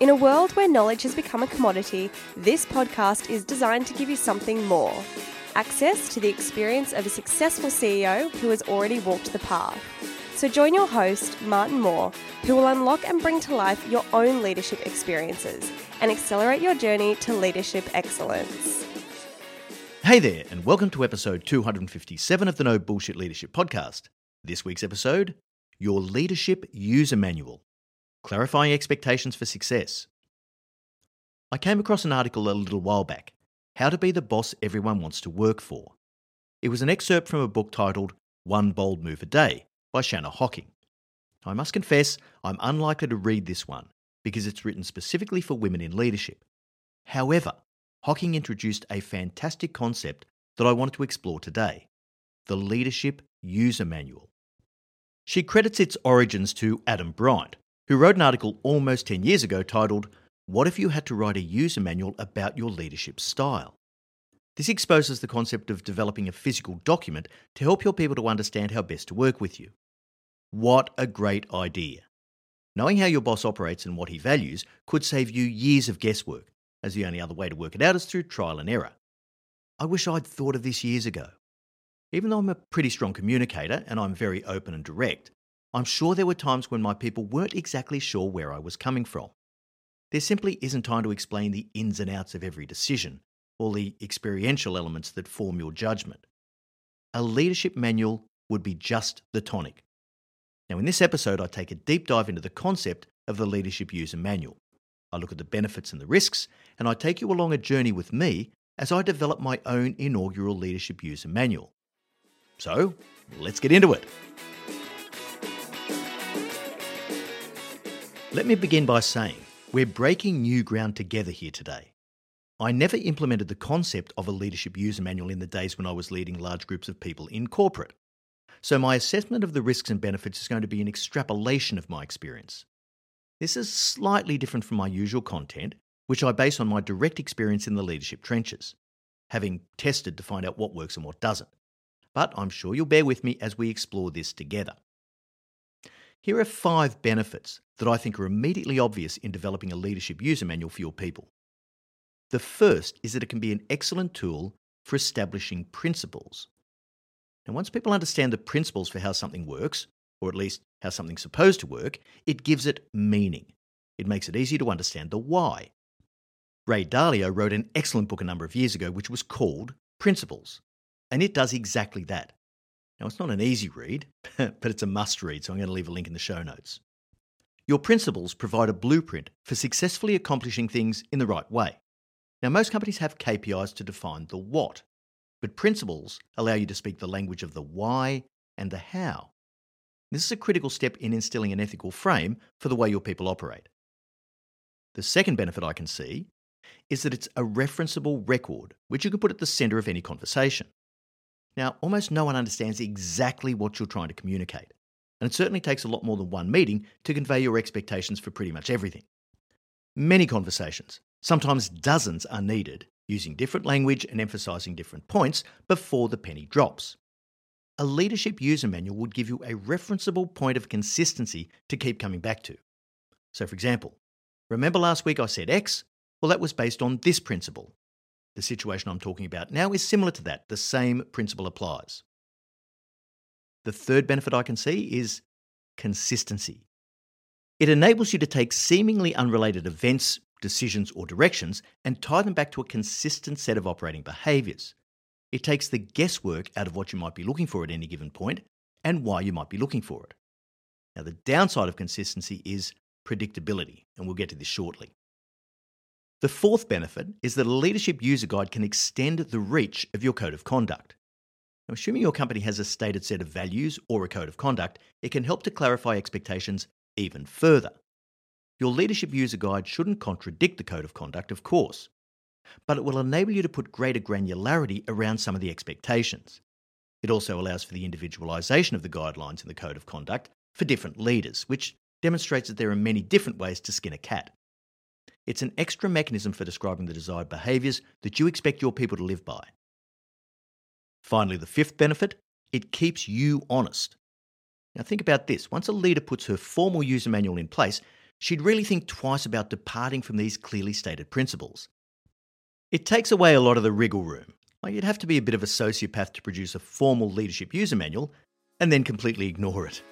In a world where knowledge has become a commodity, this podcast is designed to give you something more access to the experience of a successful CEO who has already walked the path. So join your host, Martin Moore, who will unlock and bring to life your own leadership experiences and accelerate your journey to leadership excellence. Hey there, and welcome to episode 257 of the No Bullshit Leadership Podcast. This week's episode Your Leadership User Manual Clarifying Expectations for Success. I came across an article a little while back How to Be the Boss Everyone Wants to Work For. It was an excerpt from a book titled One Bold Move a Day by Shanna Hocking. I must confess, I'm unlikely to read this one because it's written specifically for women in leadership. However, Hocking introduced a fantastic concept that I wanted to explore today the Leadership User Manual. She credits its origins to Adam Bryant, who wrote an article almost 10 years ago titled, What if you had to write a user manual about your leadership style? This exposes the concept of developing a physical document to help your people to understand how best to work with you. What a great idea! Knowing how your boss operates and what he values could save you years of guesswork, as the only other way to work it out is through trial and error. I wish I'd thought of this years ago. Even though I'm a pretty strong communicator and I'm very open and direct, I'm sure there were times when my people weren't exactly sure where I was coming from. There simply isn't time to explain the ins and outs of every decision, or the experiential elements that form your judgment. A leadership manual would be just the tonic. Now, in this episode, I take a deep dive into the concept of the Leadership User Manual. I look at the benefits and the risks, and I take you along a journey with me as I develop my own inaugural Leadership User Manual. So, let's get into it. Let me begin by saying we're breaking new ground together here today. I never implemented the concept of a leadership user manual in the days when I was leading large groups of people in corporate. So, my assessment of the risks and benefits is going to be an extrapolation of my experience. This is slightly different from my usual content, which I base on my direct experience in the leadership trenches, having tested to find out what works and what doesn't. But I'm sure you'll bear with me as we explore this together. Here are five benefits that I think are immediately obvious in developing a leadership user manual for your people. The first is that it can be an excellent tool for establishing principles. Now, once people understand the principles for how something works, or at least how something's supposed to work, it gives it meaning. It makes it easy to understand the why. Ray Dalio wrote an excellent book a number of years ago which was called Principles, and it does exactly that. Now, it's not an easy read, but it's a must read, so I'm going to leave a link in the show notes. Your principles provide a blueprint for successfully accomplishing things in the right way. Now, most companies have KPIs to define the what, but principles allow you to speak the language of the why and the how. This is a critical step in instilling an ethical frame for the way your people operate. The second benefit I can see is that it's a referenceable record which you can put at the centre of any conversation. Now, almost no one understands exactly what you're trying to communicate, and it certainly takes a lot more than one meeting to convey your expectations for pretty much everything. Many conversations, sometimes dozens, are needed, using different language and emphasising different points before the penny drops. A leadership user manual would give you a referenceable point of consistency to keep coming back to. So, for example, remember last week I said X? Well, that was based on this principle. The situation I'm talking about now is similar to that. The same principle applies. The third benefit I can see is consistency. It enables you to take seemingly unrelated events, decisions, or directions and tie them back to a consistent set of operating behaviours. It takes the guesswork out of what you might be looking for at any given point and why you might be looking for it. Now, the downside of consistency is predictability, and we'll get to this shortly. The fourth benefit is that a leadership user guide can extend the reach of your code of conduct. Now, assuming your company has a stated set of values or a code of conduct, it can help to clarify expectations even further. Your leadership user guide shouldn't contradict the code of conduct, of course, but it will enable you to put greater granularity around some of the expectations. It also allows for the individualisation of the guidelines in the code of conduct for different leaders, which demonstrates that there are many different ways to skin a cat. It's an extra mechanism for describing the desired behaviours that you expect your people to live by. Finally, the fifth benefit it keeps you honest. Now, think about this once a leader puts her formal user manual in place, she'd really think twice about departing from these clearly stated principles. It takes away a lot of the wriggle room. Like you'd have to be a bit of a sociopath to produce a formal leadership user manual and then completely ignore it.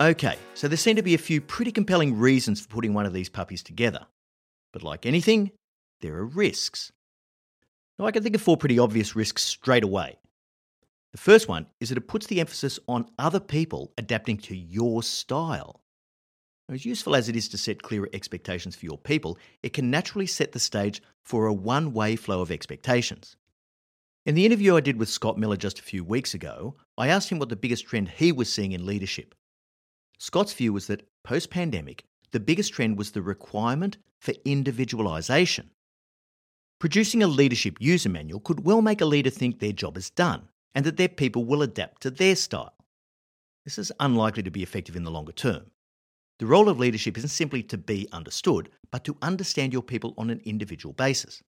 Okay, so there seem to be a few pretty compelling reasons for putting one of these puppies together. But like anything, there are risks. Now, I can think of four pretty obvious risks straight away. The first one is that it puts the emphasis on other people adapting to your style. Now, as useful as it is to set clearer expectations for your people, it can naturally set the stage for a one way flow of expectations. In the interview I did with Scott Miller just a few weeks ago, I asked him what the biggest trend he was seeing in leadership. Scott's view was that post pandemic, the biggest trend was the requirement for individualisation. Producing a leadership user manual could well make a leader think their job is done and that their people will adapt to their style. This is unlikely to be effective in the longer term. The role of leadership isn't simply to be understood, but to understand your people on an individual basis.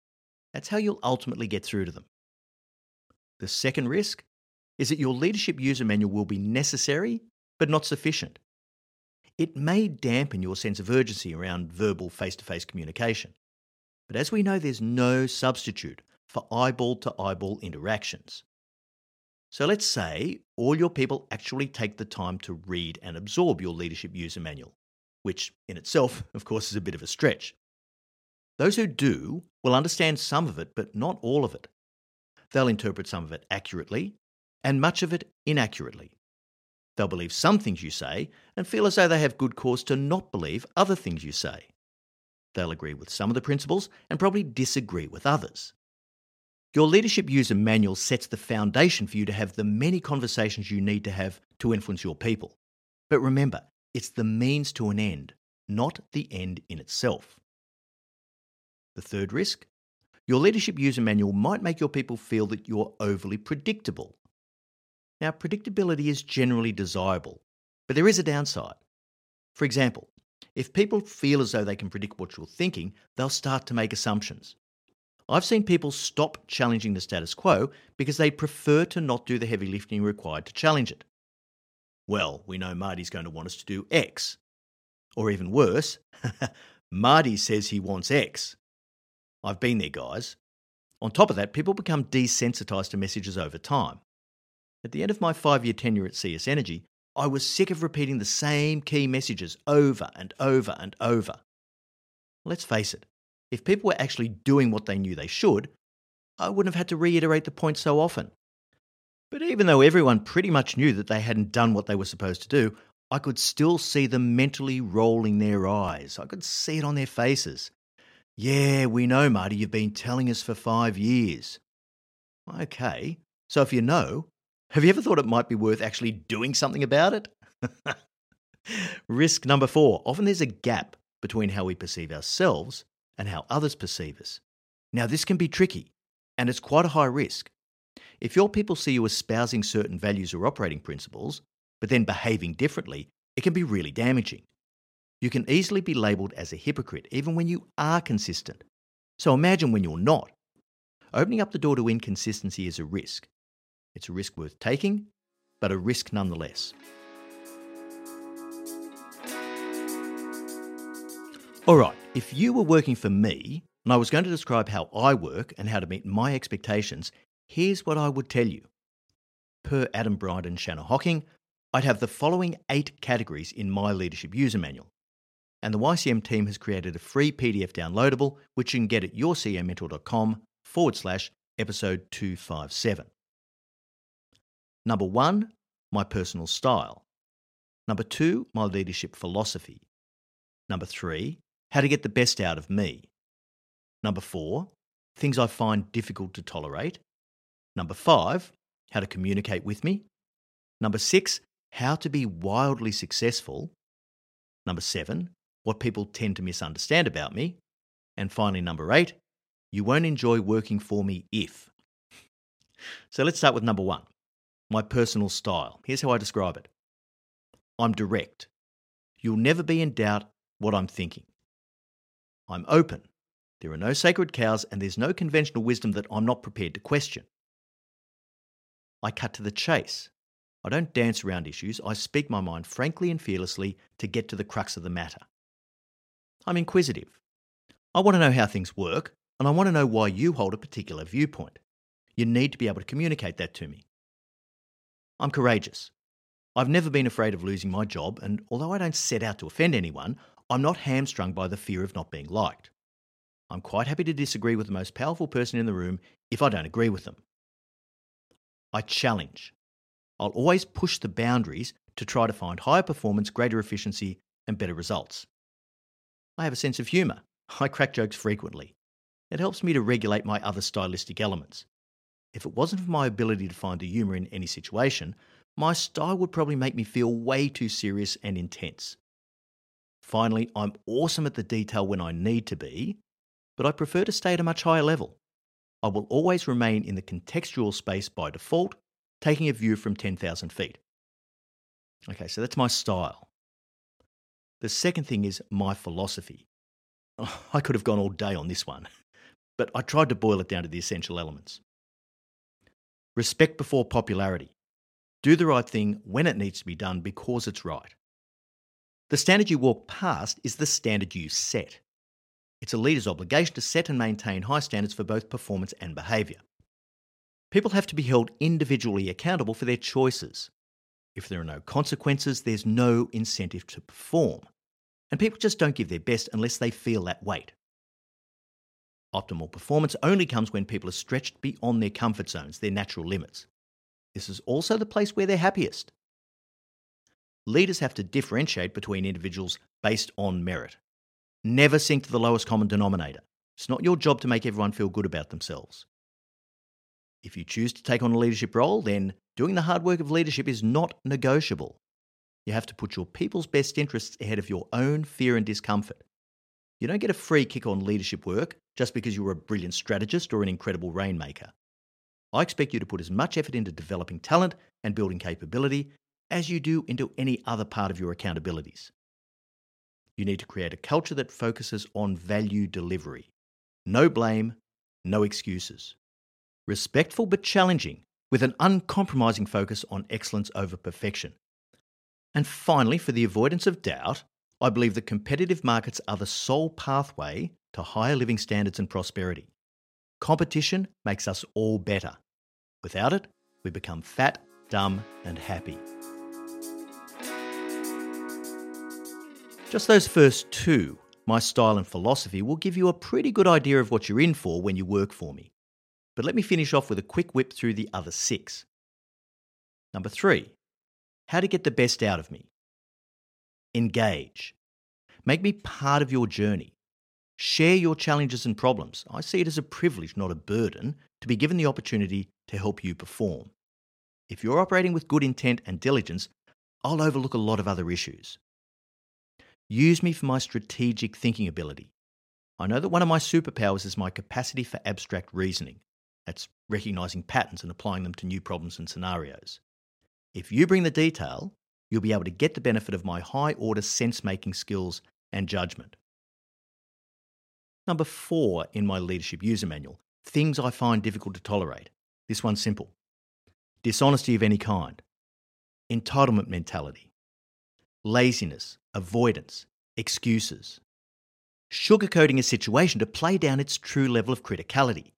That's how you'll ultimately get through to them. The second risk is that your leadership user manual will be necessary, but not sufficient it may dampen your sense of urgency around verbal face to face communication. But as we know, there's no substitute for eyeball to eyeball interactions. So let's say all your people actually take the time to read and absorb your leadership user manual, which in itself, of course, is a bit of a stretch. Those who do will understand some of it, but not all of it. They'll interpret some of it accurately and much of it inaccurately. They'll believe some things you say and feel as though they have good cause to not believe other things you say. They'll agree with some of the principles and probably disagree with others. Your leadership user manual sets the foundation for you to have the many conversations you need to have to influence your people. But remember, it's the means to an end, not the end in itself. The third risk your leadership user manual might make your people feel that you're overly predictable. Now, predictability is generally desirable, but there is a downside. For example, if people feel as though they can predict what you're thinking, they'll start to make assumptions. I've seen people stop challenging the status quo because they prefer to not do the heavy lifting required to challenge it. Well, we know Marty's going to want us to do X. Or even worse, Marty says he wants X. I've been there, guys. On top of that, people become desensitized to messages over time. At the end of my five year tenure at CS Energy, I was sick of repeating the same key messages over and over and over. Let's face it, if people were actually doing what they knew they should, I wouldn't have had to reiterate the point so often. But even though everyone pretty much knew that they hadn't done what they were supposed to do, I could still see them mentally rolling their eyes. I could see it on their faces. Yeah, we know, Marty, you've been telling us for five years. Okay, so if you know, have you ever thought it might be worth actually doing something about it? Risk number four often there's a gap between how we perceive ourselves and how others perceive us. Now, this can be tricky, and it's quite a high risk. If your people see you espousing certain values or operating principles, but then behaving differently, it can be really damaging. You can easily be labelled as a hypocrite, even when you are consistent. So imagine when you're not. Opening up the door to inconsistency is a risk. It's a risk worth taking, but a risk nonetheless. All right, if you were working for me and I was going to describe how I work and how to meet my expectations, here's what I would tell you. Per Adam Bryant and Shanna Hocking, I'd have the following eight categories in my leadership user manual. And the YCM team has created a free PDF downloadable, which you can get at yourceomentor.com forward slash episode 257. Number one, my personal style. Number two, my leadership philosophy. Number three, how to get the best out of me. Number four, things I find difficult to tolerate. Number five, how to communicate with me. Number six, how to be wildly successful. Number seven, what people tend to misunderstand about me. And finally, number eight, you won't enjoy working for me if. So let's start with number one my personal style. Here's how I describe it I'm direct. You'll never be in doubt what I'm thinking. I'm open. There are no sacred cows, and there's no conventional wisdom that I'm not prepared to question. I cut to the chase. I don't dance around issues, I speak my mind frankly and fearlessly to get to the crux of the matter. I'm inquisitive. I want to know how things work, and I want to know why you hold a particular viewpoint. You need to be able to communicate that to me. I'm courageous. I've never been afraid of losing my job, and although I don't set out to offend anyone, I'm not hamstrung by the fear of not being liked. I'm quite happy to disagree with the most powerful person in the room if I don't agree with them. I challenge. I'll always push the boundaries to try to find higher performance, greater efficiency, and better results. I have a sense of humour. I crack jokes frequently. It helps me to regulate my other stylistic elements. If it wasn't for my ability to find the humour in any situation, my style would probably make me feel way too serious and intense. Finally, I'm awesome at the detail when I need to be, but I prefer to stay at a much higher level. I will always remain in the contextual space by default, taking a view from 10,000 feet. Okay, so that's my style. The second thing is my philosophy. I could have gone all day on this one, but I tried to boil it down to the essential elements. Respect before popularity. Do the right thing when it needs to be done because it's right. The standard you walk past is the standard you set. It's a leader's obligation to set and maintain high standards for both performance and behaviour. People have to be held individually accountable for their choices. If there are no consequences, there's no incentive to perform. And people just don't give their best unless they feel that weight. Optimal performance only comes when people are stretched beyond their comfort zones, their natural limits. This is also the place where they're happiest leaders have to differentiate between individuals based on merit. Never sink to the lowest common denominator. It's not your job to make everyone feel good about themselves. If you choose to take on a leadership role, then doing the hard work of leadership is not negotiable. You have to put your people's best interests ahead of your own fear and discomfort. You don't get a free kick on leadership work just because you're a brilliant strategist or an incredible rainmaker. I expect you to put as much effort into developing talent and building capability as you do into any other part of your accountabilities. You need to create a culture that focuses on value delivery. No blame, no excuses. Respectful but challenging, with an uncompromising focus on excellence over perfection. And finally, for the avoidance of doubt, I believe that competitive markets are the sole pathway to higher living standards and prosperity. Competition makes us all better. Without it, we become fat, dumb, and happy. Just those first two, my style and philosophy, will give you a pretty good idea of what you're in for when you work for me. But let me finish off with a quick whip through the other six. Number three, how to get the best out of me. Engage. Make me part of your journey. Share your challenges and problems. I see it as a privilege, not a burden, to be given the opportunity to help you perform. If you're operating with good intent and diligence, I'll overlook a lot of other issues. Use me for my strategic thinking ability. I know that one of my superpowers is my capacity for abstract reasoning. That's recognizing patterns and applying them to new problems and scenarios. If you bring the detail, you'll be able to get the benefit of my high order sense making skills and judgment. Number four in my leadership user manual things I find difficult to tolerate. This one's simple dishonesty of any kind, entitlement mentality, laziness, avoidance, excuses, sugarcoating a situation to play down its true level of criticality,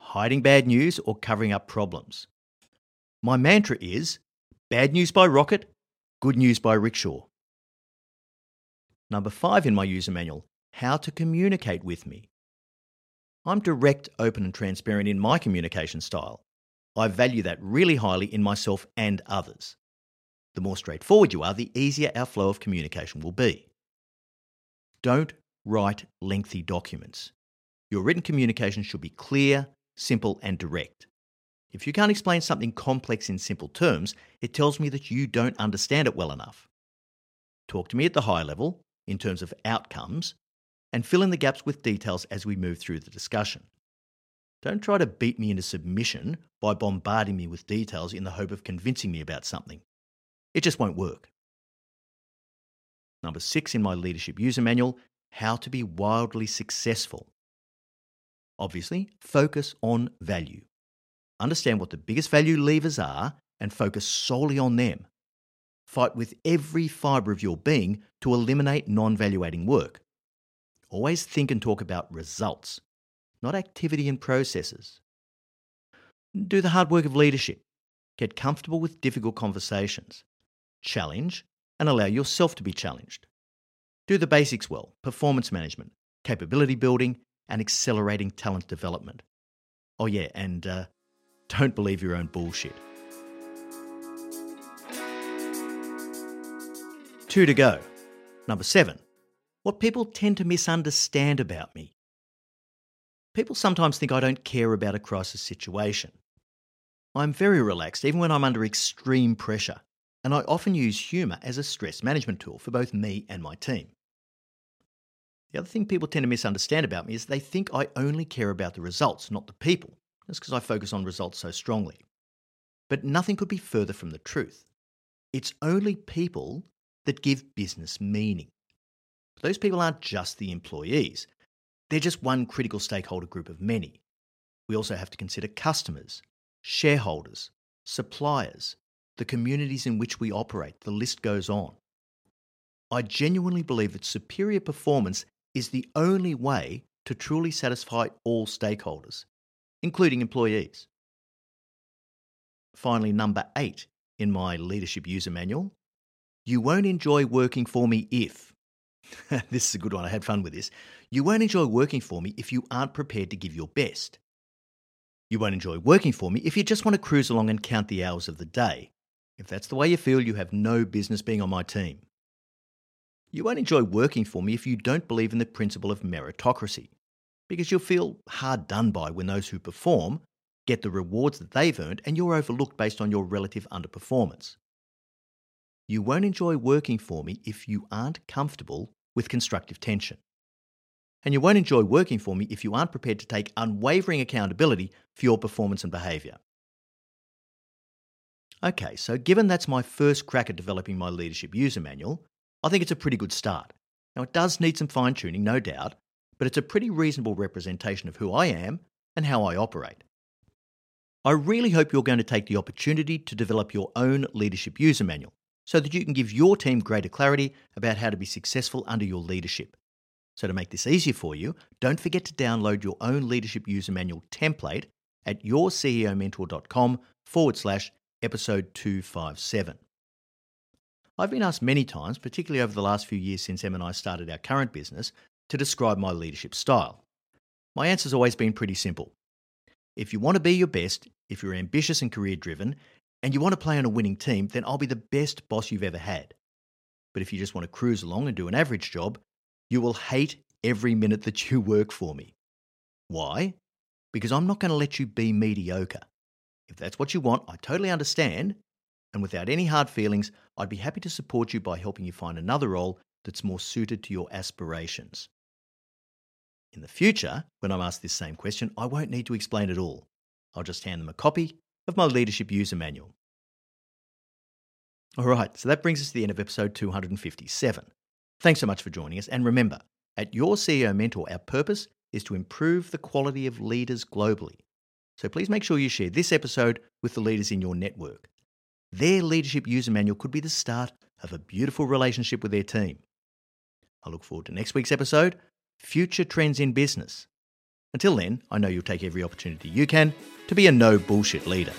hiding bad news or covering up problems. My mantra is bad news by rocket, good news by rickshaw. Number five in my user manual how to communicate with me. I'm direct, open, and transparent in my communication style. I value that really highly in myself and others. The more straightforward you are, the easier our flow of communication will be. Don't write lengthy documents. Your written communication should be clear, simple, and direct. If you can't explain something complex in simple terms, it tells me that you don't understand it well enough. Talk to me at the high level, in terms of outcomes, and fill in the gaps with details as we move through the discussion. Don't try to beat me into submission by bombarding me with details in the hope of convincing me about something. It just won't work. Number six in my leadership user manual how to be wildly successful. Obviously, focus on value. Understand what the biggest value levers are and focus solely on them. Fight with every fibre of your being to eliminate non valuating work. Always think and talk about results, not activity and processes. Do the hard work of leadership. Get comfortable with difficult conversations challenge, and allow yourself to be challenged. Do the basics well performance management, capability building, and accelerating talent development. Oh, yeah, and uh, don't believe your own bullshit. Two to go. Number seven, what people tend to misunderstand about me. People sometimes think I don't care about a crisis situation. I'm very relaxed, even when I'm under extreme pressure, and I often use humour as a stress management tool for both me and my team. The other thing people tend to misunderstand about me is they think I only care about the results, not the people. That's because I focus on results so strongly. But nothing could be further from the truth. It's only people that give business meaning. Those people aren't just the employees, they're just one critical stakeholder group of many. We also have to consider customers, shareholders, suppliers, the communities in which we operate, the list goes on. I genuinely believe that superior performance is the only way to truly satisfy all stakeholders, including employees. Finally, number eight in my leadership user manual you won't enjoy working for me if. this is a good one, I had fun with this. You won't enjoy working for me if you aren't prepared to give your best. You won't enjoy working for me if you just want to cruise along and count the hours of the day. If that's the way you feel, you have no business being on my team. You won't enjoy working for me if you don't believe in the principle of meritocracy, because you'll feel hard done by when those who perform get the rewards that they've earned, and you're overlooked based on your relative underperformance. You won't enjoy working for me if you aren't comfortable with constructive tension. And you won't enjoy working for me if you aren't prepared to take unwavering accountability for your performance and behaviour. Okay, so given that's my first crack at developing my leadership user manual, I think it's a pretty good start. Now, it does need some fine tuning, no doubt, but it's a pretty reasonable representation of who I am and how I operate. I really hope you're going to take the opportunity to develop your own leadership user manual so that you can give your team greater clarity about how to be successful under your leadership. So, to make this easier for you, don't forget to download your own leadership user manual template at yourceomentor.com forward slash episode 257. I've been asked many times, particularly over the last few years since Em and I started our current business, to describe my leadership style. My answer's always been pretty simple. If you want to be your best, if you're ambitious and career driven, and you want to play on a winning team, then I'll be the best boss you've ever had. But if you just want to cruise along and do an average job, you will hate every minute that you work for me. Why? Because I'm not going to let you be mediocre. If that's what you want, I totally understand. And without any hard feelings, I'd be happy to support you by helping you find another role that's more suited to your aspirations. In the future, when I'm asked this same question, I won't need to explain it all. I'll just hand them a copy of my leadership user manual. All right, so that brings us to the end of episode 257. Thanks so much for joining us. And remember, at Your CEO Mentor, our purpose is to improve the quality of leaders globally. So please make sure you share this episode with the leaders in your network. Their leadership user manual could be the start of a beautiful relationship with their team. I look forward to next week's episode Future Trends in Business. Until then, I know you'll take every opportunity you can to be a no bullshit leader.